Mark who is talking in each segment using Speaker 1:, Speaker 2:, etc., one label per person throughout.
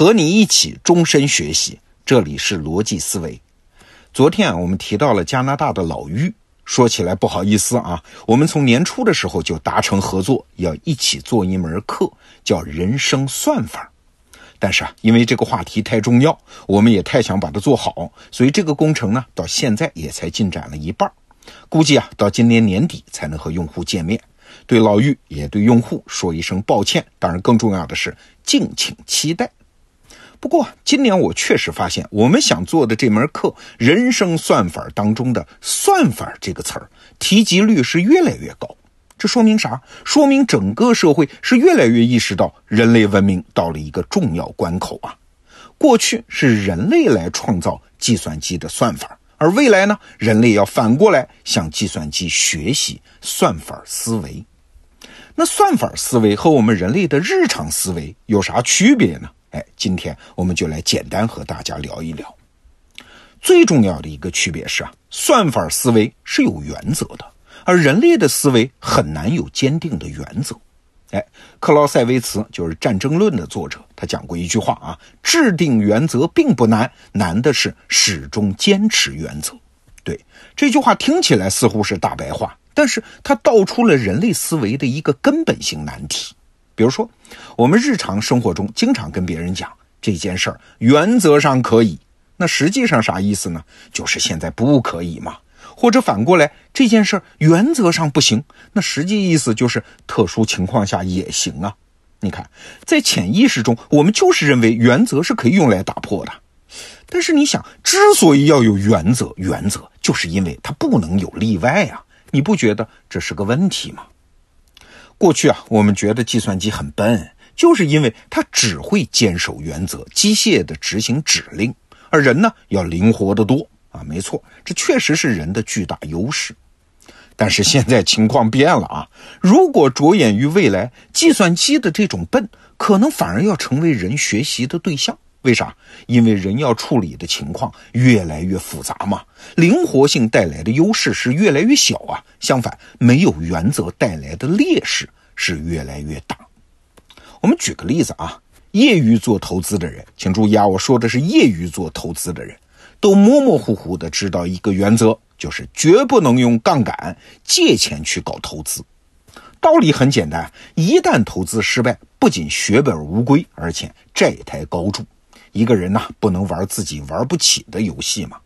Speaker 1: 和你一起终身学习。这里是逻辑思维。昨天啊，我们提到了加拿大的老玉。说起来不好意思啊，我们从年初的时候就达成合作，要一起做一门课，叫人生算法。但是啊，因为这个话题太重要，我们也太想把它做好，所以这个工程呢，到现在也才进展了一半。估计啊，到今年年底才能和用户见面。对老玉也对用户说一声抱歉。当然，更重要的是，敬请期待。不过，今年我确实发现，我们想做的这门课《人生算法》当中的“算法”这个词儿，提及率是越来越高。这说明啥？说明整个社会是越来越意识到人类文明到了一个重要关口啊！过去是人类来创造计算机的算法，而未来呢，人类要反过来向计算机学习算法思维。那算法思维和我们人类的日常思维有啥区别呢？哎，今天我们就来简单和大家聊一聊。最重要的一个区别是啊，算法思维是有原则的，而人类的思维很难有坚定的原则。哎，克劳塞维茨就是《战争论》的作者，他讲过一句话啊：制定原则并不难，难的是始终坚持原则。对，这句话听起来似乎是大白话，但是它道出了人类思维的一个根本性难题。比如说，我们日常生活中经常跟别人讲这件事儿，原则上可以，那实际上啥意思呢？就是现在不可以嘛。或者反过来，这件事儿原则上不行，那实际意思就是特殊情况下也行啊。你看，在潜意识中，我们就是认为原则是可以用来打破的。但是你想，之所以要有原则，原则就是因为它不能有例外啊。你不觉得这是个问题吗？过去啊，我们觉得计算机很笨，就是因为它只会坚守原则，机械的执行指令，而人呢要灵活得多啊。没错，这确实是人的巨大优势。但是现在情况变了啊，如果着眼于未来，计算机的这种笨，可能反而要成为人学习的对象。为啥？因为人要处理的情况越来越复杂嘛，灵活性带来的优势是越来越小啊。相反，没有原则带来的劣势是越来越大。我们举个例子啊，业余做投资的人，请注意啊，我说的是业余做投资的人，都模模糊糊的知道一个原则，就是绝不能用杠杆借钱去搞投资。道理很简单，一旦投资失败，不仅血本无归，而且债台高筑。一个人呐，不能玩自己玩不起的游戏嘛。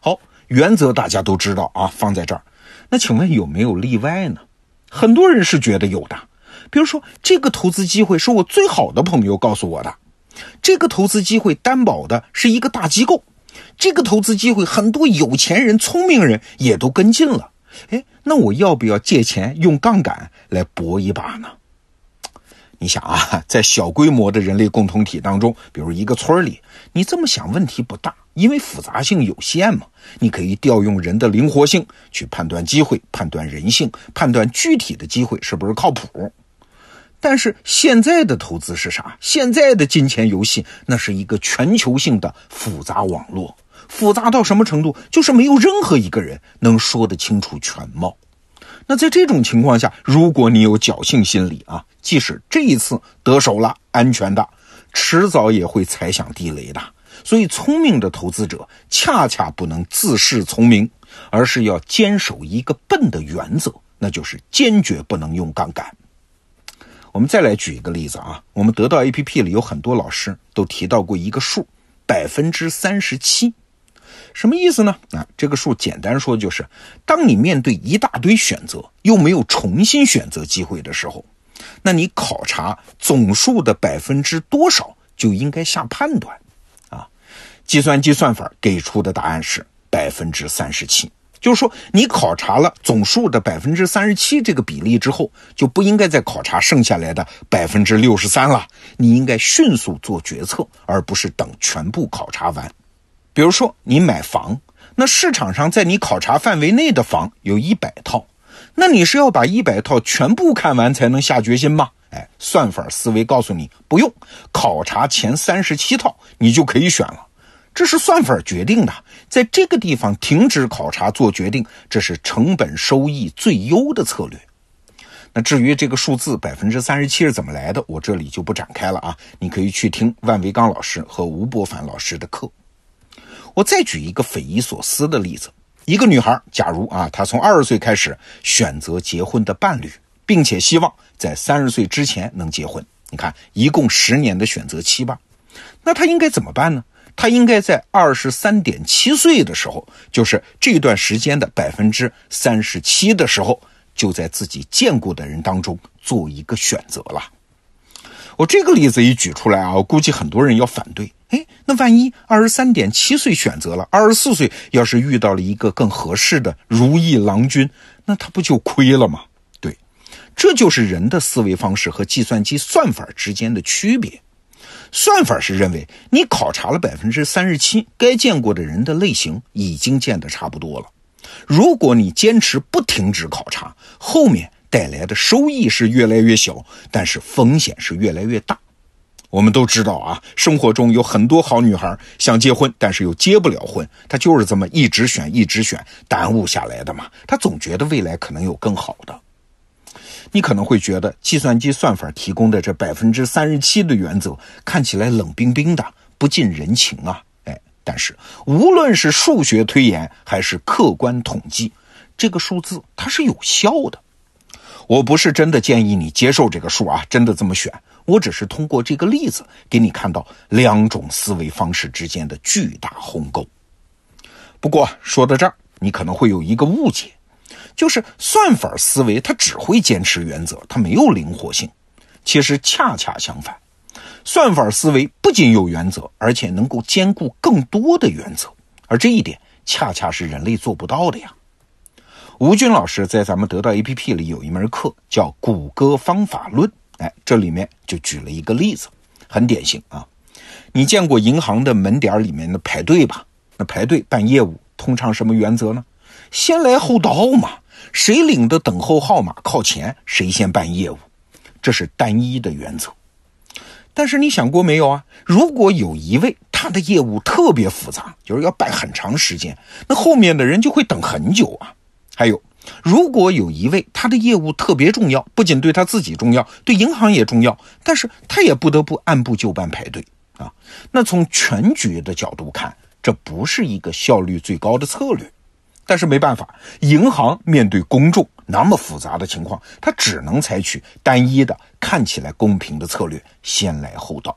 Speaker 1: 好，原则大家都知道啊，放在这儿。那请问有没有例外呢？很多人是觉得有的。比如说，这个投资机会是我最好的朋友告诉我的，这个投资机会担保的是一个大机构，这个投资机会很多有钱人、聪明人也都跟进了。哎，那我要不要借钱用杠杆来搏一把呢？你想啊，在小规模的人类共同体当中，比如一个村里，你这么想问题不大，因为复杂性有限嘛。你可以调用人的灵活性去判断机会，判断人性，判断具体的机会是不是靠谱。但是现在的投资是啥？现在的金钱游戏，那是一个全球性的复杂网络，复杂到什么程度？就是没有任何一个人能说得清楚全貌。那在这种情况下，如果你有侥幸心理啊，即使这一次得手了，安全的，迟早也会踩响地雷的。所以，聪明的投资者恰恰不能自恃聪明，而是要坚守一个笨的原则，那就是坚决不能用杠杆。我们再来举一个例子啊，我们得到 APP 里有很多老师都提到过一个数，百分之三十七。什么意思呢？啊，这个数简单说就是，当你面对一大堆选择，又没有重新选择机会的时候，那你考察总数的百分之多少就应该下判断。啊，计算机算法给出的答案是百分之三十七，就是说你考察了总数的百分之三十七这个比例之后，就不应该再考察剩下来的百分之六十三了，你应该迅速做决策，而不是等全部考察完。比如说，你买房，那市场上在你考察范围内的房有一百套，那你是要把一百套全部看完才能下决心吗？哎，算法思维告诉你不用，考察前三十七套，你就可以选了。这是算法决定的，在这个地方停止考察做决定，这是成本收益最优的策略。那至于这个数字百分之三十七是怎么来的，我这里就不展开了啊。你可以去听万维刚老师和吴伯凡老师的课。我再举一个匪夷所思的例子：一个女孩，假如啊，她从二十岁开始选择结婚的伴侣，并且希望在三十岁之前能结婚。你看，一共十年的选择期吧。那她应该怎么办呢？她应该在二十三点七岁的时候，就是这段时间的百分之三十七的时候。就在自己见过的人当中做一个选择了。我这个例子一举出来啊，我估计很多人要反对。哎，那万一二十三点七岁选择了，二十四岁要是遇到了一个更合适的如意郎君，那他不就亏了吗？对，这就是人的思维方式和计算机算法之间的区别。算法是认为你考察了百分之三十七该见过的人的类型，已经见得差不多了。如果你坚持不停止考察，后面带来的收益是越来越小，但是风险是越来越大。我们都知道啊，生活中有很多好女孩想结婚，但是又结不了婚，她就是这么一直选一直选，耽误下来的嘛。她总觉得未来可能有更好的。你可能会觉得计算机算法提供的这百分之三十七的原则看起来冷冰冰的，不近人情啊。哎但是，无论是数学推演还是客观统计，这个数字它是有效的。我不是真的建议你接受这个数啊，真的这么选。我只是通过这个例子给你看到两种思维方式之间的巨大鸿沟。不过说到这儿，你可能会有一个误解，就是算法思维它只会坚持原则，它没有灵活性。其实恰恰相反。算法思维不仅有原则，而且能够兼顾更多的原则，而这一点恰恰是人类做不到的呀。吴军老师在咱们得到 APP 里有一门课叫《谷歌方法论》，哎，这里面就举了一个例子，很典型啊。你见过银行的门点里面的排队吧？那排队办业务通常什么原则呢？先来后到嘛，谁领的等候号码靠前，谁先办业务，这是单一的原则。但是你想过没有啊？如果有一位他的业务特别复杂，就是要办很长时间，那后面的人就会等很久啊。还有，如果有一位他的业务特别重要，不仅对他自己重要，对银行也重要，但是他也不得不按部就班排队啊。那从全局的角度看，这不是一个效率最高的策略。但是没办法，银行面对公众那么复杂的情况，它只能采取单一的、看起来公平的策略，先来后到。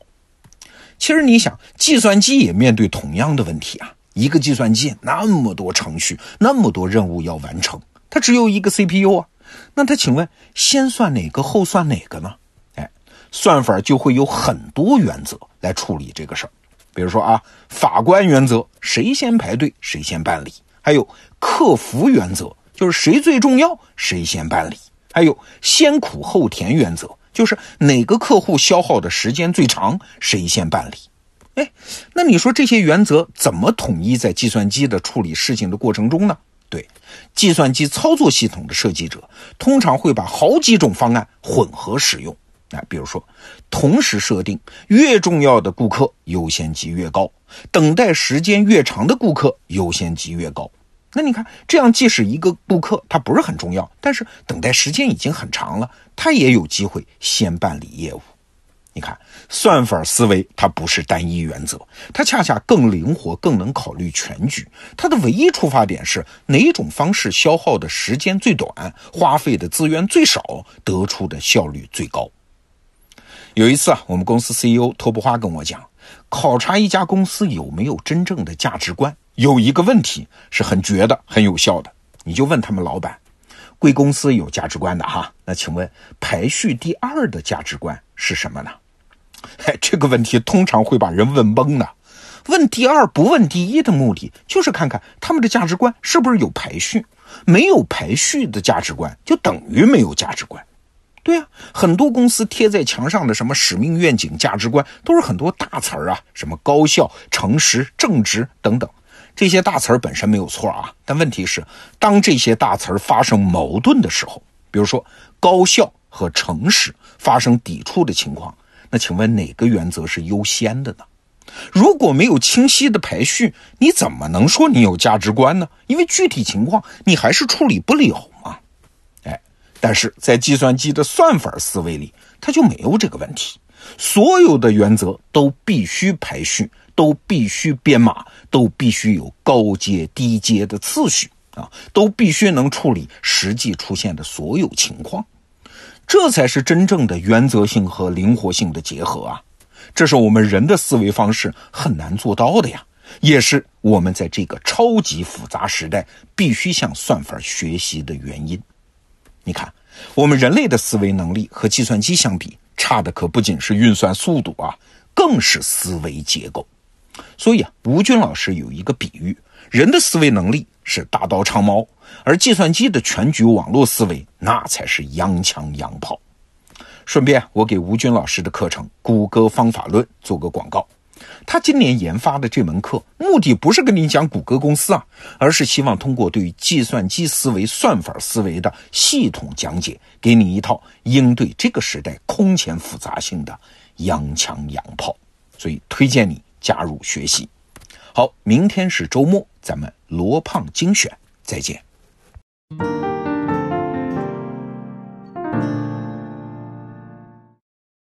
Speaker 1: 其实你想，计算机也面对同样的问题啊！一个计算机那么多程序，那么多任务要完成，它只有一个 CPU 啊。那它请问，先算哪个，后算哪个呢？哎，算法就会有很多原则来处理这个事儿。比如说啊，法官原则，谁先排队，谁先办理。还有客服原则，就是谁最重要谁先办理；还有先苦后甜原则，就是哪个客户消耗的时间最长谁先办理。哎，那你说这些原则怎么统一在计算机的处理事情的过程中呢？对，计算机操作系统的设计者通常会把好几种方案混合使用。啊，比如说同时设定越重要的顾客优先级越高。等待时间越长的顾客优先级越高，那你看这样，即使一个顾客他不是很重要，但是等待时间已经很长了，他也有机会先办理业务。你看，算法思维它不是单一原则，它恰恰更灵活，更能考虑全局。它的唯一出发点是哪种方式消耗的时间最短，花费的资源最少，得出的效率最高。有一次啊，我们公司 CEO 托布花跟我讲。考察一家公司有没有真正的价值观，有一个问题是很绝的、很有效的。你就问他们老板，贵公司有价值观的哈？那请问排序第二的价值观是什么呢？哎，这个问题通常会把人问懵的。问第二不问第一的目的，就是看看他们的价值观是不是有排序。没有排序的价值观，就等于没有价值观。对呀，很多公司贴在墙上的什么使命、愿景、价值观，都是很多大词儿啊，什么高效、诚实、正直等等。这些大词儿本身没有错啊，但问题是，当这些大词儿发生矛盾的时候，比如说高效和诚实发生抵触的情况，那请问哪个原则是优先的呢？如果没有清晰的排序，你怎么能说你有价值观呢？因为具体情况你还是处理不了嘛。哎但是在计算机的算法思维里，它就没有这个问题。所有的原则都必须排序，都必须编码，都必须有高阶、低阶的次序啊，都必须能处理实际出现的所有情况。这才是真正的原则性和灵活性的结合啊！这是我们人的思维方式很难做到的呀，也是我们在这个超级复杂时代必须向算法学习的原因。你看，我们人类的思维能力和计算机相比。差的可不仅是运算速度啊，更是思维结构。所以啊，吴军老师有一个比喻：人的思维能力是大刀长矛，而计算机的全局网络思维那才是洋枪洋炮。顺便，我给吴军老师的课程《谷歌方法论》做个广告。他今年研发的这门课，目的不是跟你讲谷歌公司啊，而是希望通过对于计算机思维、算法思维的系统讲解，给你一套应对这个时代空前复杂性的洋枪洋炮。所以推荐你加入学习。好，明天是周末，咱们罗胖精选，再见。